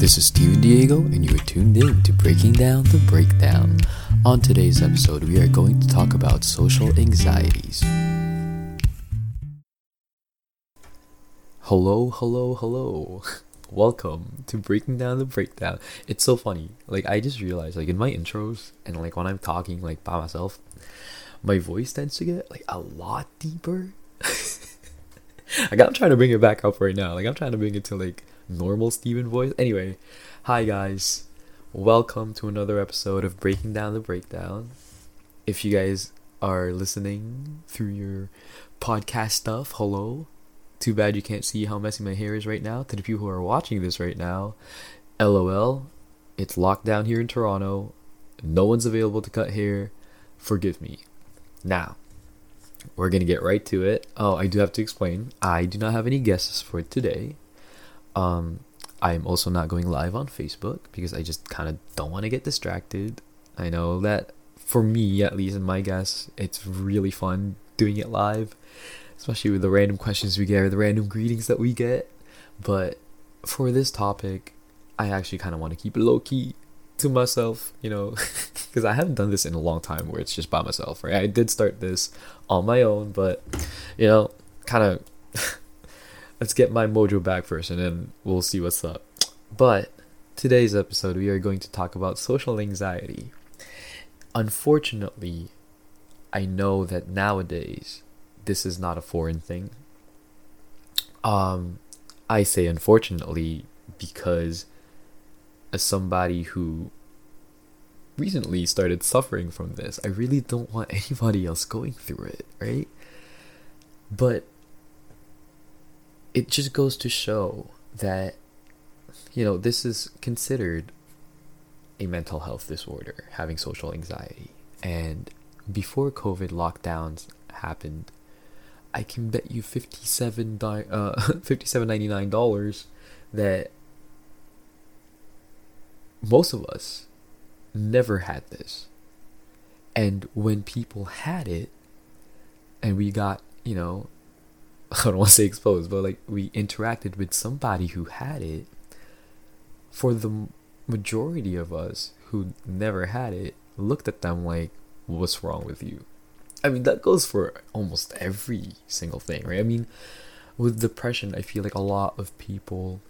This is Steven Diego, and you are tuned in to Breaking Down the Breakdown. On today's episode, we are going to talk about social anxieties. Hello, hello, hello. Welcome to Breaking Down the Breakdown. It's so funny. Like, I just realized, like, in my intros and, like, when I'm talking, like, by myself, my voice tends to get, like, a lot deeper. like, I'm trying to bring it back up right now. Like, I'm trying to bring it to, like, normal Steven voice. Anyway, hi guys. Welcome to another episode of Breaking Down the Breakdown. If you guys are listening through your podcast stuff, hello. Too bad you can't see how messy my hair is right now. To the people who are watching this right now, LOL. It's locked down here in Toronto. No one's available to cut hair. Forgive me. Now, we're gonna get right to it. Oh, I do have to explain. I do not have any guesses for today. Um, I'm also not going live on Facebook because I just kind of don't want to get distracted. I know that for me, at least in my guess, it's really fun doing it live, especially with the random questions we get or the random greetings that we get. But for this topic, I actually kind of want to keep it low key to myself, you know, because I haven't done this in a long time where it's just by myself, right? I did start this on my own, but you know, kind of let's get my mojo back first and then we'll see what's up. But today's episode, we are going to talk about social anxiety. Unfortunately, I know that nowadays this is not a foreign thing. Um, I say unfortunately because as somebody who recently started suffering from this, I really don't want anybody else going through it, right? But it just goes to show that you know this is considered a mental health disorder having social anxiety. And before covid lockdowns happened i can bet you 57 uh 57.99 dollars that most of us never had this. And when people had it and we got you know I don't want to say exposed, but like we interacted with somebody who had it. For the majority of us who never had it, looked at them like, "What's wrong with you?" I mean, that goes for almost every single thing, right? I mean, with depression, I feel like a lot of people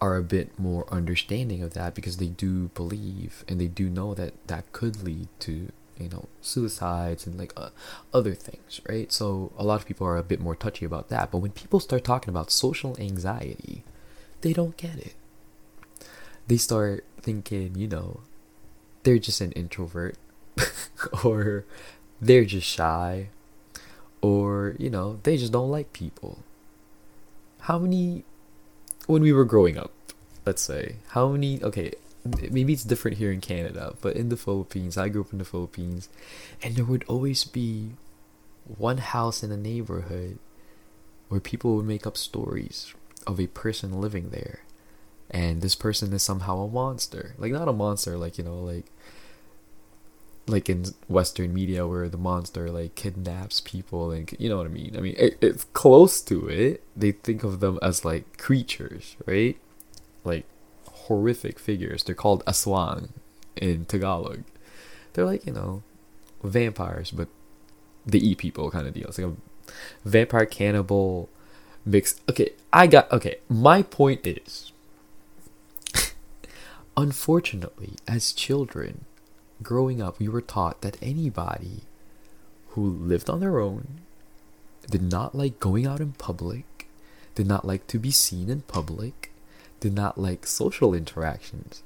are a bit more understanding of that because they do believe and they do know that that could lead to you know suicides and like uh, other things right? So a lot of people are a bit more touchy about that. But when people start talking about social anxiety they don't get it. They start thinking you know they're just an introvert or they're just shy or you know they just don't like people. How many when we were growing up let's say how many okay maybe it's different here in Canada, but in the Philippines, I grew up in the Philippines, and there would always be one house in a neighborhood where people would make up stories of a person living there. And this person is somehow a monster. Like not a monster like, you know, like like in western media where the monster like kidnaps people and you know what I mean? I mean, it, it's close to it. They think of them as like creatures, right? Like horrific figures. They're called aswang in Tagalog. They're like, you know, vampires, but they eat people kind of deal. It's like a vampire cannibal mix. Okay, I got. Okay, my point is unfortunately, as children, growing up, we were taught that anybody who lived on their own did not like going out in public, did not like to be seen in public, did not like social interactions.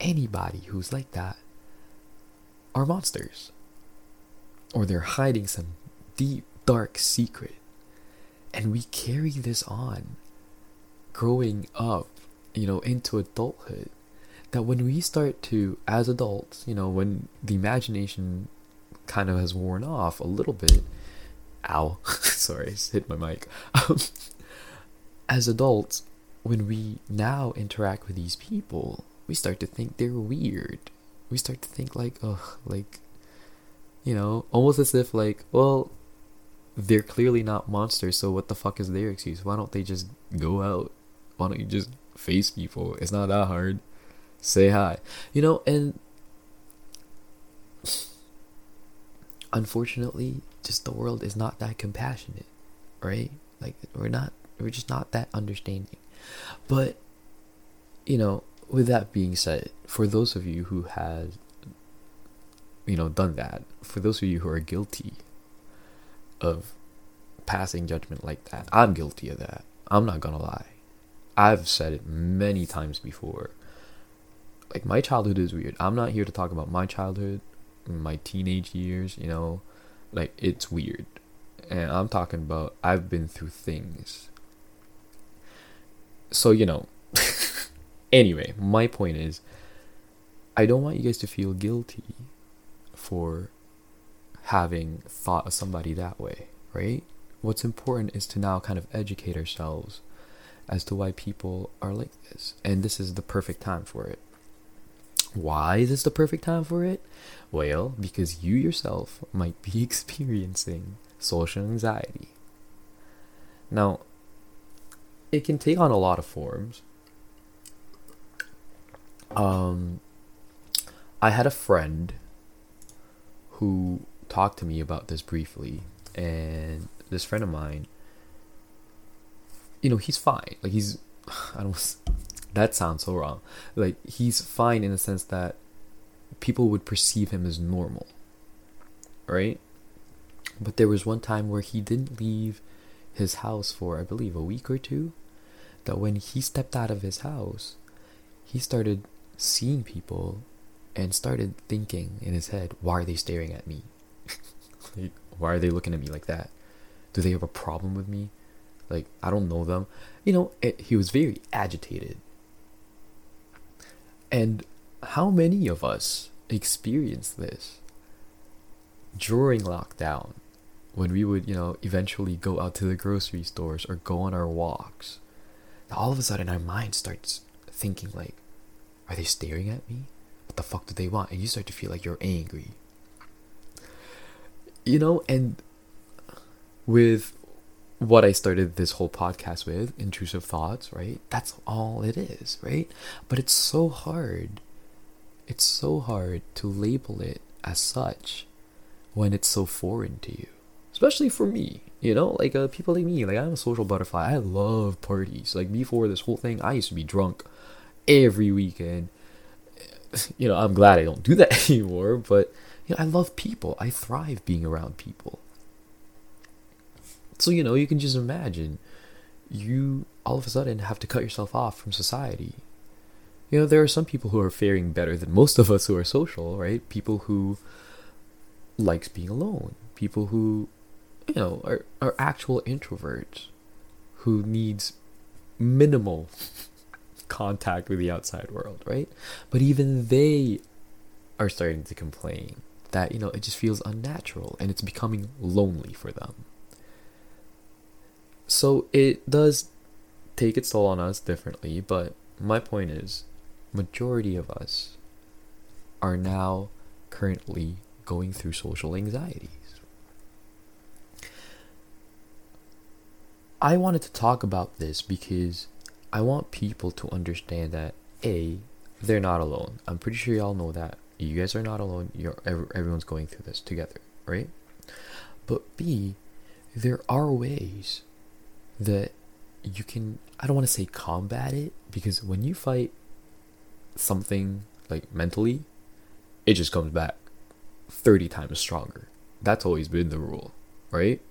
Anybody who's like that are monsters. Or they're hiding some deep, dark secret. And we carry this on growing up, you know, into adulthood. That when we start to, as adults, you know, when the imagination kind of has worn off a little bit, ow, sorry, hit my mic. as adults, when we now interact with these people, we start to think they're weird. We start to think like, oh, like, you know, almost as if like, well, they're clearly not monsters, so what the fuck is their excuse? Why don't they just go out Why don't you just face people? It's not that hard. Say hi. You know, and unfortunately, just the world is not that compassionate, right? Like we're not we're just not that understanding. But you know, with that being said, for those of you who had you know done that, for those of you who are guilty of passing judgment like that, I'm guilty of that. I'm not gonna lie. I've said it many times before. Like my childhood is weird. I'm not here to talk about my childhood, my teenage years, you know, like it's weird. And I'm talking about I've been through things. So, you know, anyway, my point is I don't want you guys to feel guilty for having thought of somebody that way, right? What's important is to now kind of educate ourselves as to why people are like this. And this is the perfect time for it. Why is this the perfect time for it? Well, because you yourself might be experiencing social anxiety. Now, it can take on a lot of forms. Um, I had a friend who talked to me about this briefly, and this friend of mine you know, he's fine. Like he's, I don't. That sounds so wrong. Like he's fine in the sense that people would perceive him as normal, right? But there was one time where he didn't leave his house for, I believe, a week or two. That when he stepped out of his house, he started seeing people and started thinking in his head, why are they staring at me? like, why are they looking at me like that? Do they have a problem with me? Like, I don't know them. You know, it, he was very agitated. And how many of us experienced this during lockdown when we would, you know, eventually go out to the grocery stores or go on our walks? All of a sudden, our mind starts thinking, like, are they staring at me? What the fuck do they want? And you start to feel like you're angry. You know, and with what I started this whole podcast with, intrusive thoughts, right? That's all it is, right? But it's so hard. It's so hard to label it as such when it's so foreign to you. Especially for me, you know, like uh, people like me, like I'm a social butterfly. I love parties. Like before this whole thing, I used to be drunk every weekend. You know, I'm glad I don't do that anymore, but you know, I love people. I thrive being around people. So, you know, you can just imagine you all of a sudden have to cut yourself off from society. You know, there are some people who are faring better than most of us who are social, right? People who likes being alone. People who, you know, are, are actual introverts who needs minimal contact with the outside world, right? But even they are starting to complain that, you know, it just feels unnatural and it's becoming lonely for them. So it does take its toll on us differently, but my point is majority of us are now currently going through social anxieties. I wanted to talk about this because I want people to understand that A, they're not alone. I'm pretty sure y'all know that. You guys are not alone. You're everyone's going through this together, right? But B, there are ways that you can I don't want to say combat it because when you fight something like mentally, it just comes back 30 times stronger. That's always been the rule, right?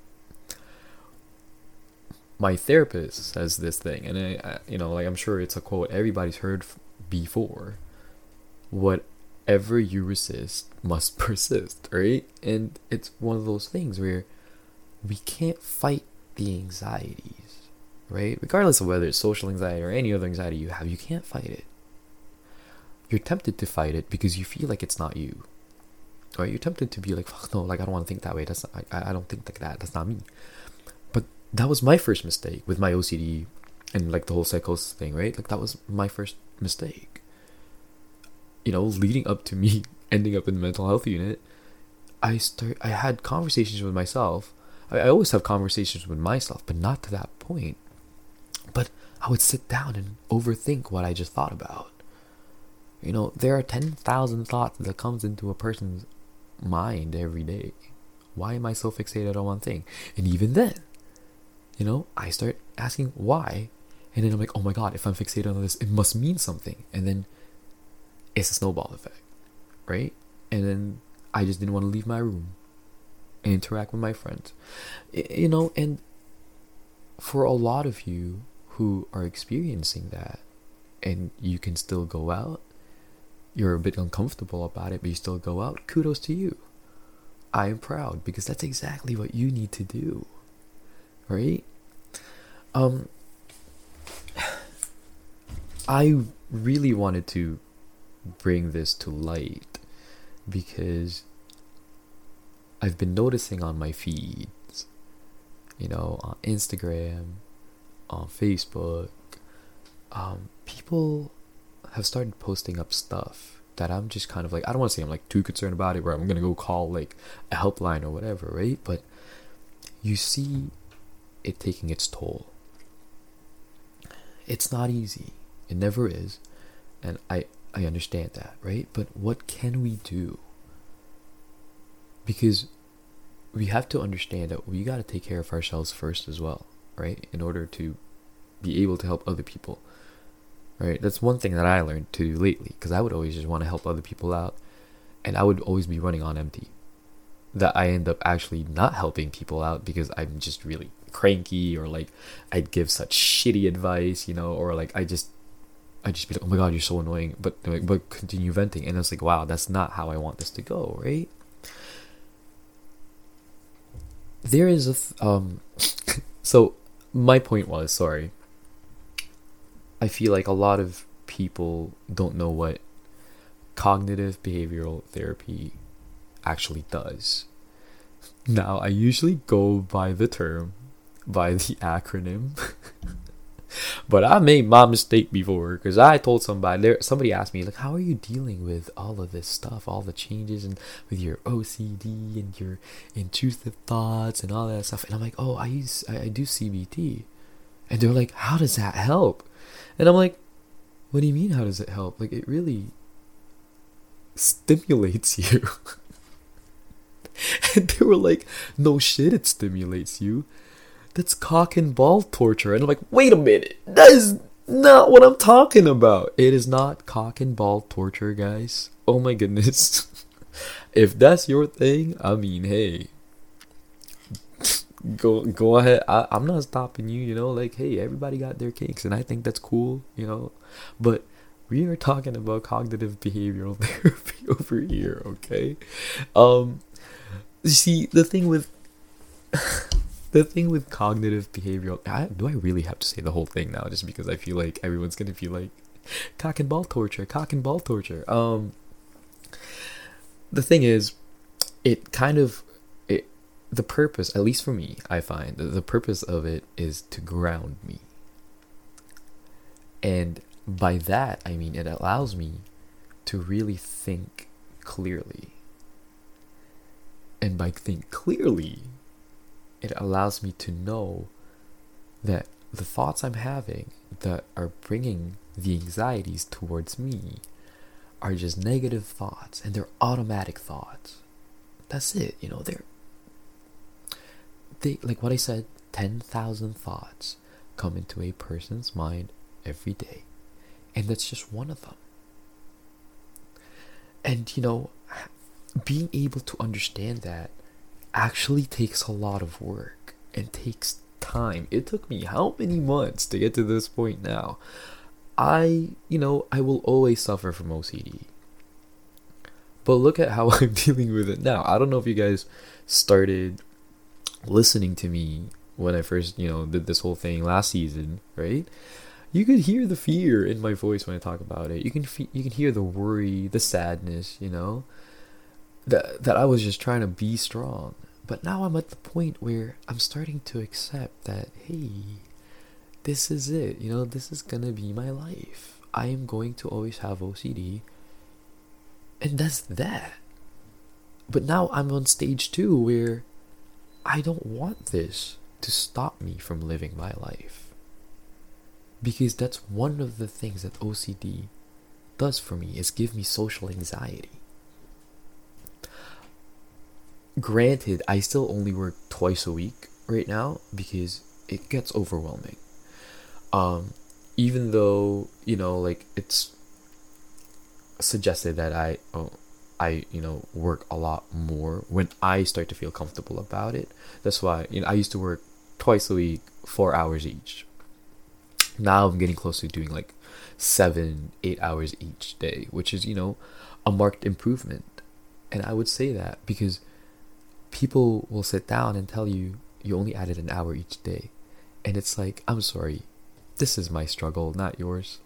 My therapist says this thing, and I, you know, like I'm sure it's a quote everybody's heard before. Whatever you resist must persist, right? And it's one of those things where we can't fight the anxieties, right? Regardless of whether it's social anxiety or any other anxiety you have, you can't fight it. You're tempted to fight it because you feel like it's not you. Right? You're tempted to be like, fuck no, like I don't want to think that way. That's not, I, I don't think like that. That's not me. That was my first mistake with my OCD and like the whole psychosis thing, right? Like that was my first mistake. You know, leading up to me ending up in the mental health unit, I start I had conversations with myself I, I always have conversations with myself, but not to that point. But I would sit down and overthink what I just thought about. You know, there are 10,000 thoughts that comes into a person's mind every day. Why am I so fixated on one thing? And even then, you know, I start asking why. And then I'm like, oh my god, if I'm fixated on this, it must mean something. And then it's a snowball effect, right? And then I just didn't want to leave my room and interact with my friends. You know, and for a lot of you who are experiencing that and you can still go out, you're a bit uncomfortable about it, but you still go out, kudos to you. I am proud because that's exactly what you need to do. Right? Um I really wanted to bring this to light because I've been noticing on my feeds, you know, on Instagram, on Facebook, um, people have started posting up stuff that I'm just kind of like I don't want to say I'm like too concerned about it where I'm gonna go call like a helpline or whatever, right? But you see it taking its toll. It's not easy. It never is. And I I understand that, right? But what can we do? Because we have to understand that we got to take care of ourselves first as well, right? In order to be able to help other people. Right? That's one thing that I learned to do lately because I would always just want to help other people out and I would always be running on empty. That I end up actually not helping people out because I'm just really cranky or like I'd give such shitty advice, you know, or like I just I just be like, oh my god, you're so annoying, but like, but continue venting, and it's like, wow, that's not how I want this to go, right? There is a th- um, so my point was, sorry, I feel like a lot of people don't know what cognitive behavioral therapy actually does. Now, I usually go by the term, by the acronym. but I made my mistake before because I told somebody there somebody asked me like how are you dealing with all of this stuff all the changes and with your OCD and your intrusive thoughts and all that stuff and I'm like oh I use I, I do CBT and they're like how does that help and I'm like, what do you mean? How does it help? Like, it really stimulates you. and they were like, no shit, it stimulates you. That's cock and ball torture. And I'm like, wait a minute. That is not what I'm talking about. It is not cock and ball torture, guys. Oh my goodness. if that's your thing, I mean, hey, go go ahead. I, I'm not stopping you. You know, like hey, everybody got their kinks, and I think that's cool. You know, but we are talking about cognitive behavioral therapy over here. Okay, um, see the thing with. the thing with cognitive behavioral I, do i really have to say the whole thing now just because i feel like everyone's gonna feel like cock and ball torture cock and ball torture um the thing is it kind of the purpose, at least for me, I find the purpose of it is to ground me. And by that, I mean it allows me to really think clearly. And by think clearly, it allows me to know that the thoughts I'm having that are bringing the anxieties towards me are just negative thoughts and they're automatic thoughts. That's it, you know, they're they like what I said, 10,000 thoughts come into a person's mind every day. And that's just one of them. And you know, being able to understand that actually takes a lot of work and takes time. It took me how many months to get to this point now? I, you know, I will always suffer from OCD. But look at how I'm dealing with it now. I don't know if you guys started listening to me when I first, you know, did this whole thing last season, right? You could hear the fear in my voice when I talk about it. You can fe- you can hear the worry, the sadness, you know, that that I was just trying to be strong. But now I'm at the point where I'm starting to accept that hey, this is it. You know, this is going to be my life. I am going to always have OCD. And that's that. But now I'm on stage 2 where I don't want this to stop me from living my life. because that's one of the things that OCD does for me is give me social anxiety. Granted, I still only work twice a week right now because it gets overwhelming. Um, even though you know, like it's suggested that I, oh, I you know work a lot more when I start to feel comfortable about it. That's why you know I used to work twice a week, four hours each. Now I'm getting close to doing like seven, eight hours each day, which is you know a marked improvement. And I would say that because people will sit down and tell you you only added an hour each day. And it's like, I'm sorry, this is my struggle, not yours.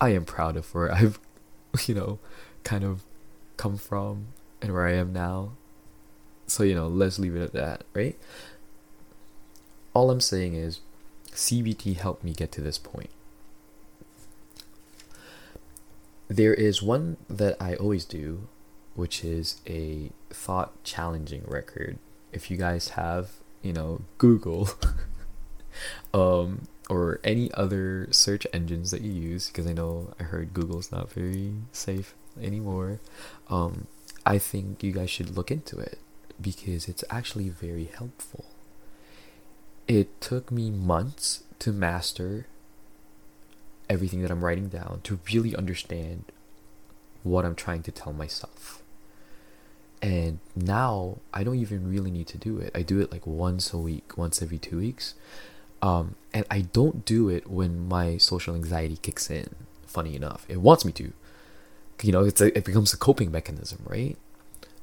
I am proud of where I've, you know, kind of come from and where I am now. So, you know, let's leave it at that, right? All I'm saying is CBT helped me get to this point. There is one that I always do, which is a thought challenging record. If you guys have, you know, Google um, or any other search engines that you use, because I know I heard Google's not very safe anymore, um, I think you guys should look into it because it's actually very helpful. It took me months to master everything that I'm writing down to really understand what I'm trying to tell myself. And now I don't even really need to do it. I do it like once a week, once every two weeks. Um, and I don't do it when my social anxiety kicks in. Funny enough, it wants me to. You know, it's a, it becomes a coping mechanism, right?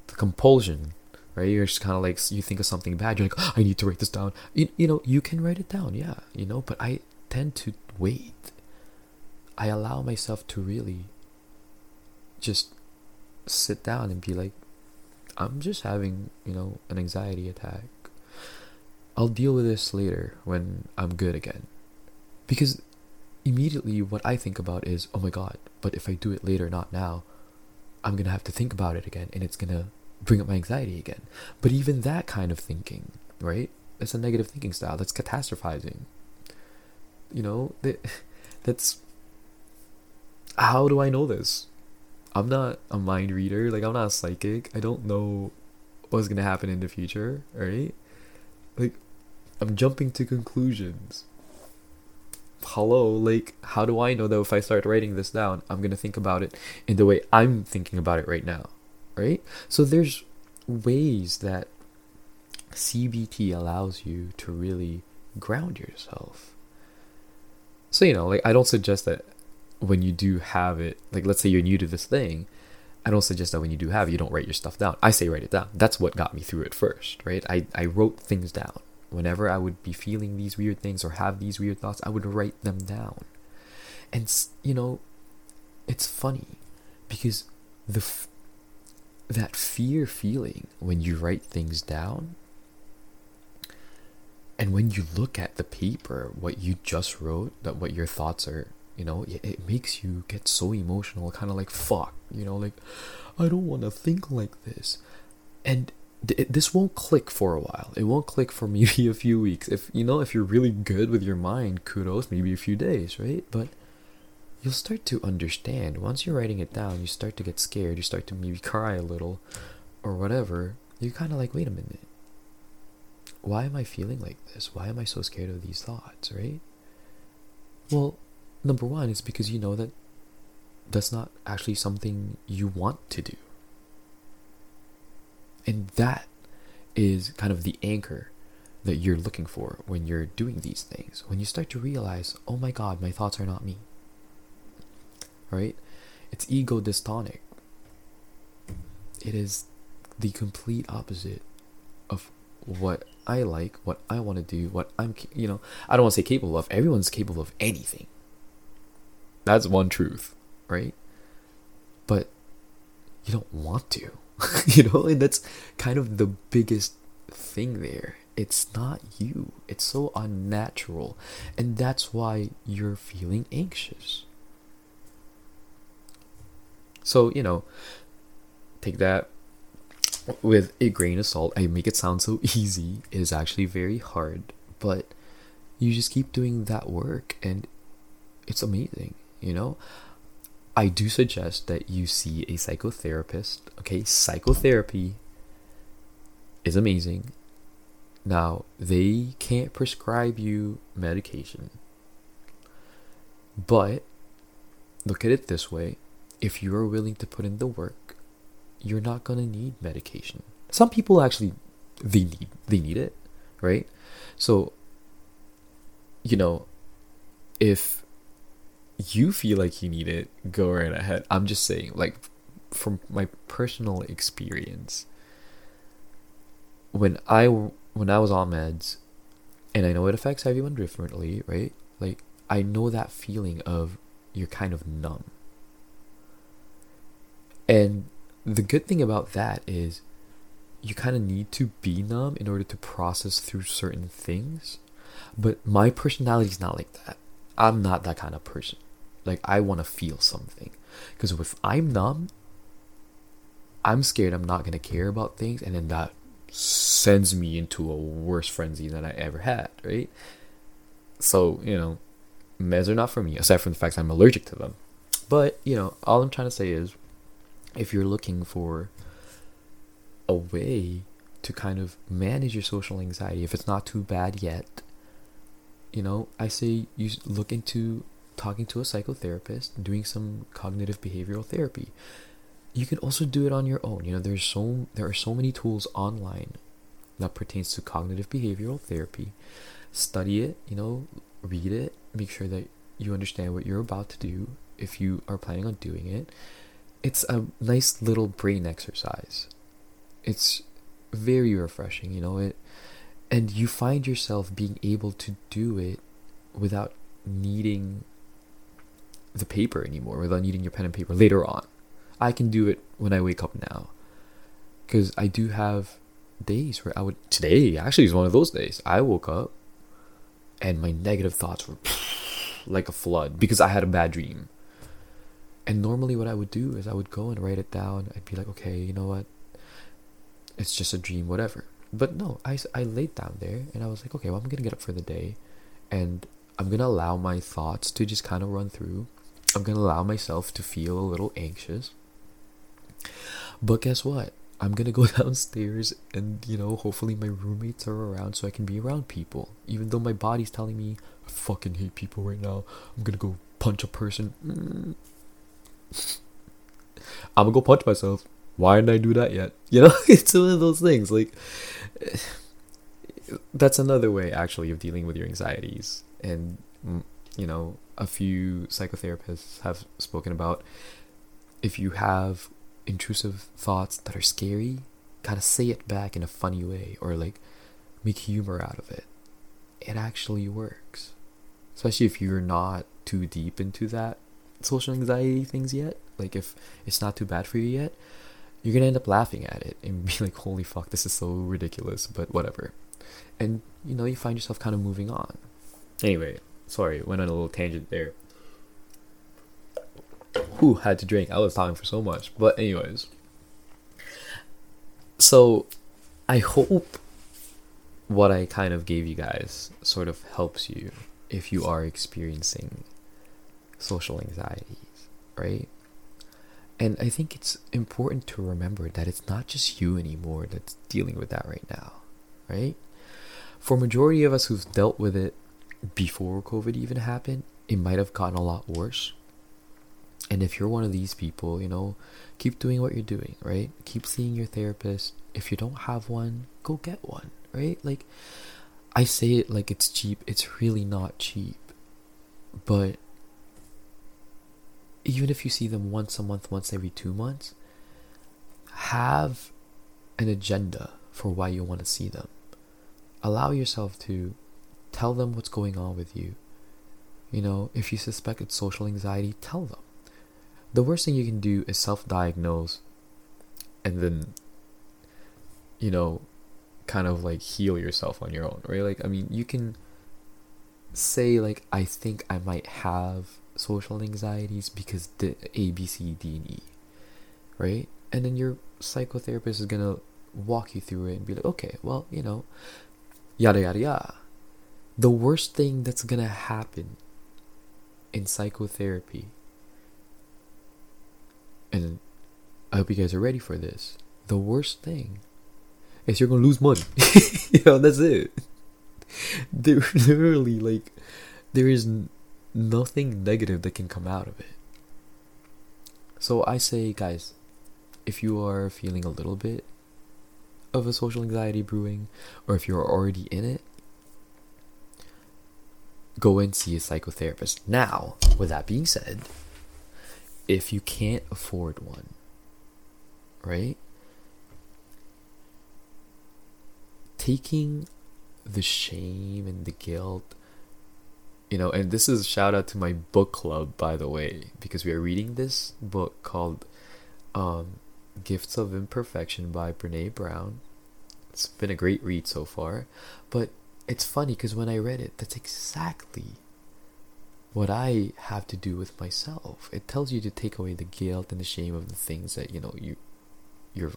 The compulsion, right? You're just kind of like you think of something bad. You're like, oh, I need to write this down. You, you know, you can write it down, yeah. You know, but I tend to wait. I allow myself to really just sit down and be like, I'm just having, you know, an anxiety attack. I'll deal with this later when I'm good again. Because immediately what I think about is, oh my god, but if I do it later, not now, I'm gonna have to think about it again and it's gonna bring up my anxiety again. But even that kind of thinking, right? That's a negative thinking style. That's catastrophizing. You know, that that's how do I know this? I'm not a mind reader. Like I'm not a psychic. I don't know what's gonna happen in the future. Right? Like I'm jumping to conclusions. Hello, like how do I know that if I start writing this down, I'm gonna think about it in the way I'm thinking about it right now? Right? So there's ways that CBT allows you to really ground yourself. So you know, like I don't suggest that when you do have it, like let's say you're new to this thing, I don't suggest that when you do have it, you don't write your stuff down. I say write it down. That's what got me through it first, right? I, I wrote things down. Whenever I would be feeling these weird things or have these weird thoughts, I would write them down. And, you know, it's funny because the f- that fear feeling when you write things down and when you look at the paper what you just wrote that what your thoughts are you know it, it makes you get so emotional kind of like fuck you know like i don't want to think like this. And th- this won't click for a while. It won't click for maybe a few weeks. If you know if you're really good with your mind kudos maybe a few days right? But you'll start to understand. Once you're writing it down you start to get scared. You start to maybe cry a little or whatever. You're kind of like wait a minute. Why am i feeling like this? Why am i so scared of these thoughts? Right? Well Number one is because you know that that's not actually something you want to do. And that is kind of the anchor that you're looking for when you're doing these things. When you start to realize, oh my god, my thoughts are not me. Right? It's ego dystonic. It is the complete opposite of what I like, what I want to do, what I'm, you know, I don't want to say capable of. Everyone's capable of anything. That's one truth, right? But you don't want to, you know, and that's kind of the biggest thing there. It's not you, it's so unnatural, and that's why you're feeling anxious. So, you know, take that with a grain of salt. I make it sound so easy. It is actually very hard, but you just keep doing that work and it's amazing, you know? I do suggest that you see a psychotherapist. Okay, psychotherapy is amazing. Now, they can't prescribe you medication. But look at it this way if you are willing to put in the work, you're not going to need medication. Some people actually they need they need it, right? So you know, if you feel like you need it, go right ahead. I'm just saying like from my personal experience when I when I was on meds and I know it affects everyone differently, right? Like I know that feeling of you're kind of numb. And the good thing about that is you kind of need to be numb in order to process through certain things. But my personality is not like that. I'm not that kind of person. Like I want to feel something. Because if I'm numb, I'm scared I'm not to care about things and then that sends me into a worse frenzy than I ever had, right? So, you know, meds are not for me, aside from the fact I'm allergic to them. But, you know, all I'm trying to say is if you're looking for a way to kind of manage your social anxiety, if it's not too bad yet, you know, I say you look into talking to a psychotherapist, doing some cognitive behavioral therapy. You can also do it on your own. You know, there's so there are so many tools online that pertains to cognitive behavioral therapy. Study it, you know, read it, make sure that you understand what you're about to do if you are planning on doing it. It's a nice little brain exercise. It's very refreshing, you know, it and you find yourself being able to do it without needing the paper anymore, without needing your pen and paper later on. I can do it when I wake up now. Because I do have days where I would. Today, actually, is one of those days. I woke up and my negative thoughts were like a flood because I had a bad dream. And normally, what I would do is I would go and write it down. I'd be like, okay, you know what? It's just a dream, whatever. But no, I, I laid down there and I was like, okay, well, I'm going to get up for the day and I'm going to allow my thoughts to just kind of run through. I'm going to allow myself to feel a little anxious. But guess what? I'm going to go downstairs and, you know, hopefully my roommates are around so I can be around people. Even though my body's telling me, I fucking hate people right now. I'm going to go punch a person. I'm going to go punch myself. Why didn't I do that yet? You know, it's one of those things. Like, that's another way actually of dealing with your anxieties and you know a few psychotherapists have spoken about if you have intrusive thoughts that are scary kind of say it back in a funny way or like make humor out of it it actually works especially if you're not too deep into that social anxiety things yet like if it's not too bad for you yet you're gonna end up laughing at it and be like, holy fuck, this is so ridiculous, but whatever. And you know, you find yourself kind of moving on. Anyway, sorry, went on a little tangent there. Who had to drink? I was talking for so much. But anyways. So I hope what I kind of gave you guys sort of helps you if you are experiencing social anxieties, right? And I think it's important to remember that it's not just you anymore that's dealing with that right now, right? For majority of us who've dealt with it before COVID even happened, it might have gotten a lot worse. And if you're one of these people, you know, keep doing what you're doing, right? Keep seeing your therapist. If you don't have one, go get one, right? Like I say it like it's cheap, it's really not cheap. But even if you see them once a month, once every two months, have an agenda for why you want to see them. Allow yourself to tell them what's going on with you. You know, if you suspect it's social anxiety, tell them. The worst thing you can do is self diagnose and then, you know, kind of like heal yourself on your own, right? Like, I mean, you can say, like, I think I might have social anxieties because the A, B, C, D, and E, right? And then your psychotherapist is gonna walk you through it and be like, okay, well, you know, yada yada yada. The worst thing that's gonna happen in psychotherapy, and I hope you guys are ready for this. The worst thing is you're gonna lose money. you know, that's it. There literally like there is nothing negative that can come out of it. So I say, guys, if you are feeling a little bit of a social anxiety brewing, or if you're already in it, go and see a psychotherapist. Now, with that being said, if you can't afford one, right? Taking the shame and the guilt, you know, and this is a shout out to my book club, by the way, because we are reading this book called um, Gifts of Imperfection by Brene Brown. It's been a great read so far, but it's funny because when I read it, that's exactly what I have to do with myself. It tells you to take away the guilt and the shame of the things that you know you you're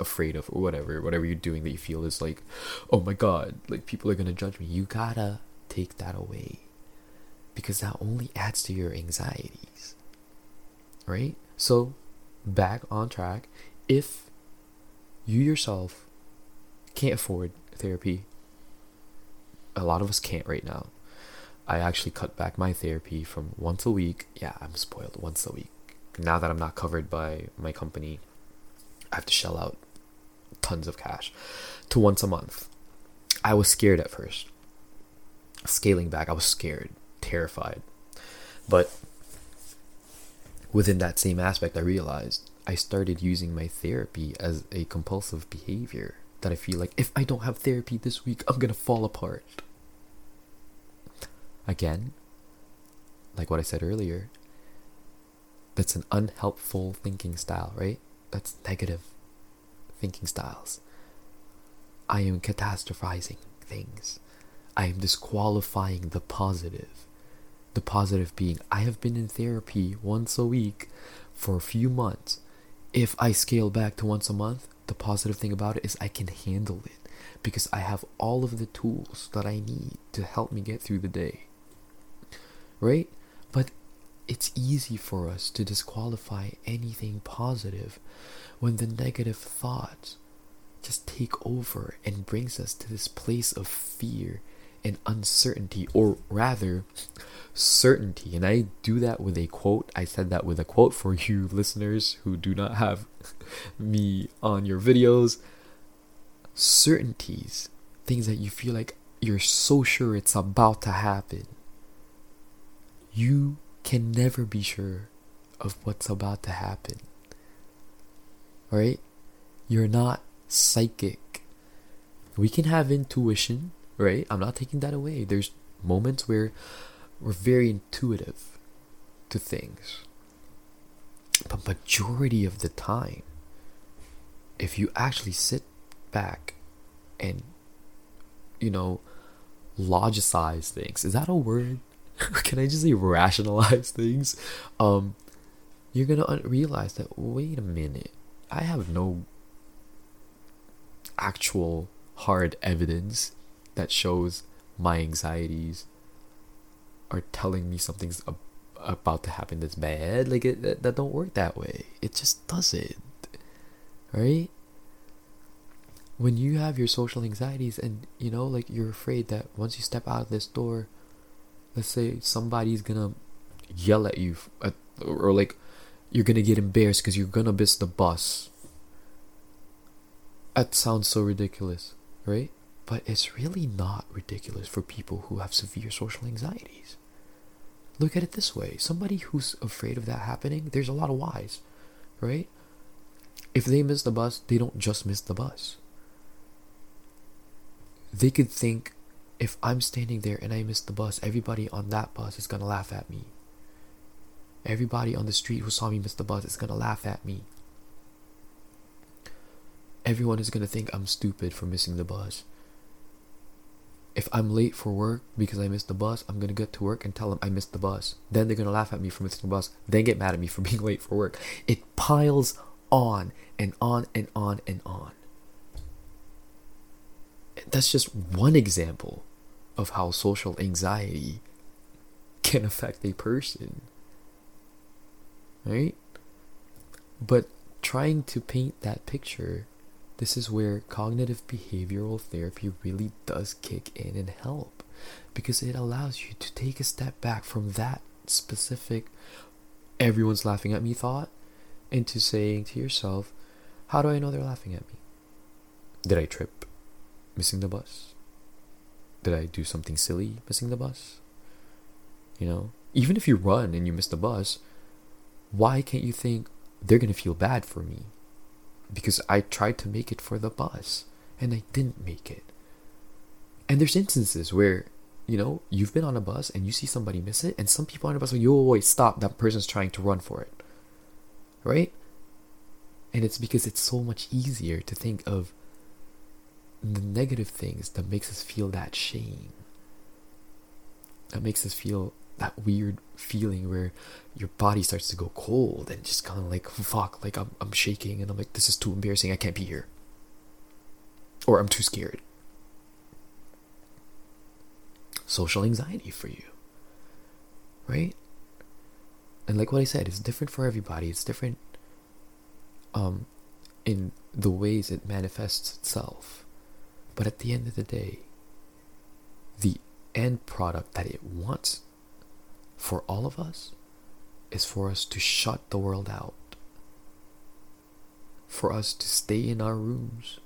afraid of or whatever, whatever you're doing that you feel is like, oh my god, like people are gonna judge me. You gotta take that away because that only adds to your anxieties, right? So back on track. If you yourself can't afford therapy, a lot of us can't right now. I actually cut back my therapy from once a week. Yeah, I'm spoiled once a week. Now that I'm not covered by my company, I have to shell out tons of cash to once a month. I was scared at first. Scaling back, I was scared, terrified. But within that same aspect, I realized I started using my therapy as a compulsive behavior that I feel like if I don't have therapy this week, I'm gonna fall apart. Again, like what I said earlier, that's an unhelpful thinking style, right? That's negative thinking styles. I am catastrophizing things. I am disqualifying the positive. The positive being, I have been in therapy once a week for a few months. If I scale back to once a month, the positive thing about it is I can handle it because I have all of the tools that I need to help me get through the day. Right? But it's easy for us to disqualify anything positive when the negative thoughts just take over and brings us to this place of fear and uncertainty or rather certainty. And i do that with a quote. I said that with a quote for you listeners who do not have me on your videos. Certainties things that you feel like you're so sure it's about to happen you can never be sure of what's about to happen. Right? You're not psychic. We can have intuition, right? I'm not taking that away. There's moments where we're very intuitive to things. But majority of the time, if you actually sit back and you know logicize things, is that a word? can I just say rationalize things? Um, you're gonna un- realize that wait a minute, I have no actual hard evidence that shows my anxieties are telling me something's ab- about to happen that's bad. Like it, that, that don't work that way. It just doesn't, right? When you have your social anxieties and you know, like you're afraid that once you step out of this door let's say somebody's gonna yell at you at, or like you're gonna get embarrassed because you're gonna miss the bus. That sounds so ridiculous right? But it's really not ridiculous for people who have severe social anxieties. Look at it this way somebody who's afraid of that happening there's a lot of whys right? If they miss the bus they don't just miss the bus. They could think if I'm standing there and I miss the bus, everybody on that bus is gonna laugh at me. Everybody on the street who saw me miss the bus is gonna laugh at me. Everyone is gonna think I'm stupid for missing the bus. If I'm late for work because I missed the bus, I'm gonna get to work and tell them I missed the bus. Then they're gonna laugh at me for missing the bus, then get mad at me for being late for work. It piles on and on and on and on that's just one example of how social anxiety can affect a person. Right? But trying to paint that picture, this is where cognitive behavioral therapy really does kick in and help because it allows you to take a step back from that specific everyone's laughing at me thought into saying to yourself, how do I know they're laughing at me? Did I trip missing the bus? Did I do something silly missing the bus? You know, even if you run and you miss the bus, why can't you think they're going to feel bad for me? Because I tried to make it for the bus and I didn't make it. And there's instances where, you know, you've been on a bus and you see somebody miss it, and some people on the bus are like, yo, wait, stop, that person's trying to run for it. Right? And it's because it's so much easier to think of the negative things that makes us feel that shame. That makes us feel that weird feeling where your body starts to go cold and just kind of like fuck like I'm I'm shaking and I'm like this is too embarrassing I can't be here. Or I'm too scared. Social anxiety for you. Right? And like what I said it's different for everybody. It's different um in the ways it manifests itself but at the end of the day, the end product that it wants for all of us is for us to shut the world out, for us to stay in our rooms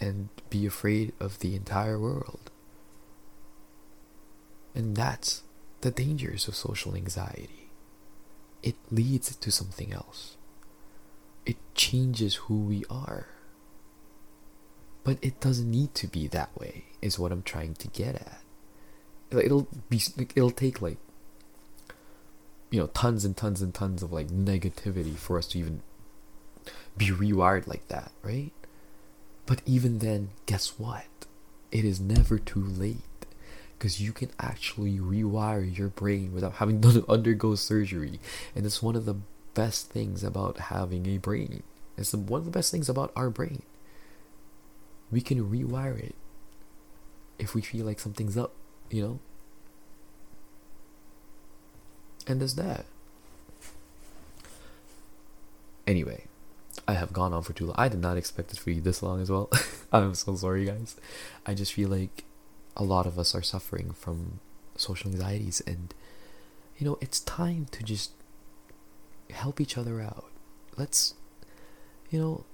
and be afraid of the entire world. And that's the dangers of social anxiety. It leads to something else. It changes who we are. But it doesn't need to be that way, is what I'm trying to get at. It'll be, it'll take like, you know, tons and tons and tons of like negativity for us to even be rewired like that, right? But even then, guess what? It is never too late because you can actually rewire your brain without having to undergo surgery. And it's one of the best things about having a brain. It's one of the best things about our brain we can rewire it if we feel like something's up, you know? And there's that. Anyway, I have gone on for too long. I did not expect it to be this long as well. I'm so sorry, guys. I just feel like a lot of us are suffering from social anxieties, and you know, it's time to just help each other out. Let's, you know,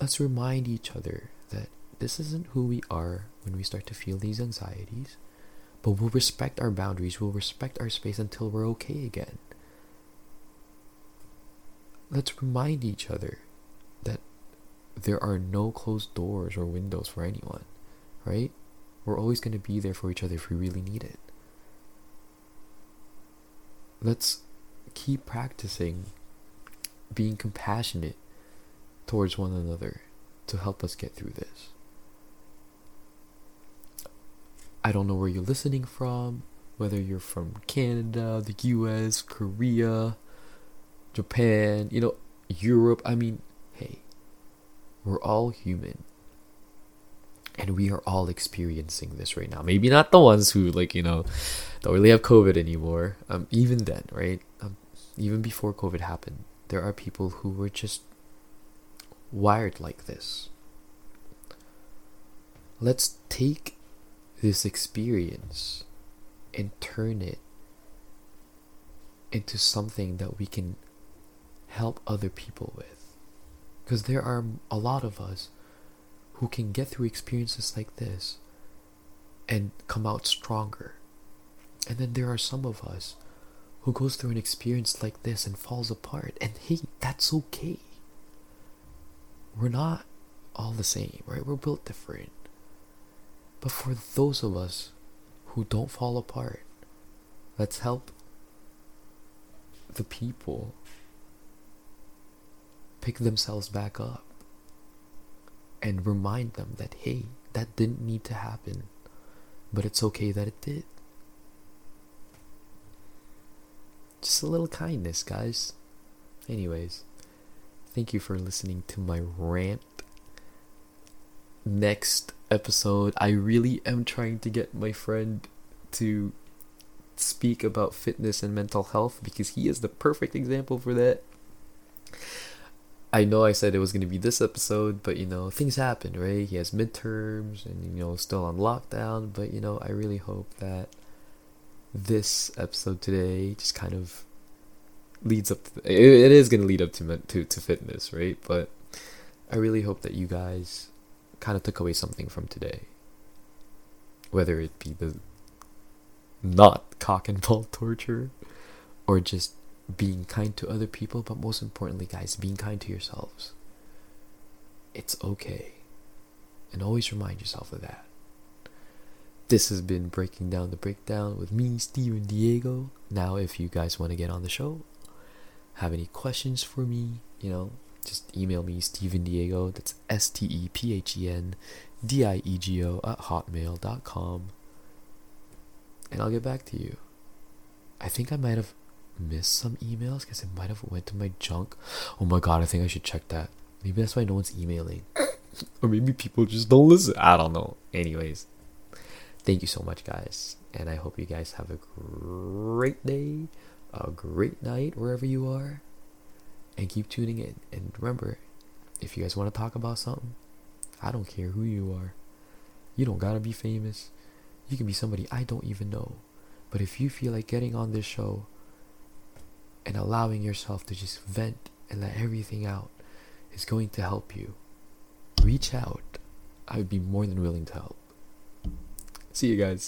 let's remind each other that this isn't who we are when we start to feel these anxieties, but we'll respect our boundaries, we'll respect our space until we're okay again. Let's remind each other that there are no closed doors or windows for anyone, right? We're always going to be there for each other if we really need it. Let's keep practicing being compassionate towards one another to help us get through this. I don't know where you're listening from, whether you're from Canada, the US, Korea, Japan, you know, Europe. I mean, hey, we're all human. And we are all experiencing this right now. Maybe not the ones who, like, you know, don't really have COVID anymore. Um, even then, right? Um, even before COVID happened, there are people who were just wired like this. Let's take this experience and turn it into something that we can help other people with. Because there are a lot of us who can get through experiences like this and come out stronger. And then there are some of us who goes through an experience like this and falls apart. And hey, that's okay. We're not all the same, right? We're built different. But for those of us who don't fall apart, let's help the people pick themselves back up and remind them that, hey, that didn't need to happen, but it's okay that it did. Just a little kindness, guys. Anyways, thank you for listening to my rant. Next episode, I really am trying to get my friend to speak about fitness and mental health because he is the perfect example for that. I know I said it was going to be this episode, but you know, things happen, right? He has midterms and you know, still on lockdown, but you know, I really hope that this episode today just kind of leads up to, it, it is going to lead up to to to fitness, right? But I really hope that you guys kind of took away something from today. Whether it be the not cock and ball torture or just being kind to other people, but most importantly, guys, being kind to yourselves. It's okay. And always remind yourself of that. This has been Breaking Down the Breakdown with me, Stephen and Diego. Now, if you guys want to get on the show, have any questions for me, you know, just email me, Stephen Diego. That's S T E P H E N D I E G O at hotmail.com. And I'll get back to you. I think I might have missed some emails because it might have went to my junk. Oh my god, I think I should check that. Maybe that's why no one's emailing. or maybe people just don't listen. I don't know. Anyways, thank you so much, guys. And I hope you guys have a great day, a great night wherever you are. And keep tuning in. And remember, if you guys want to talk about something, I don't care who you are. You don't gotta be famous. You can be somebody I don't even know. But if you feel like getting on this show and allowing yourself to just vent and let everything out is going to help you, reach out. I would be more than willing to help. See you guys.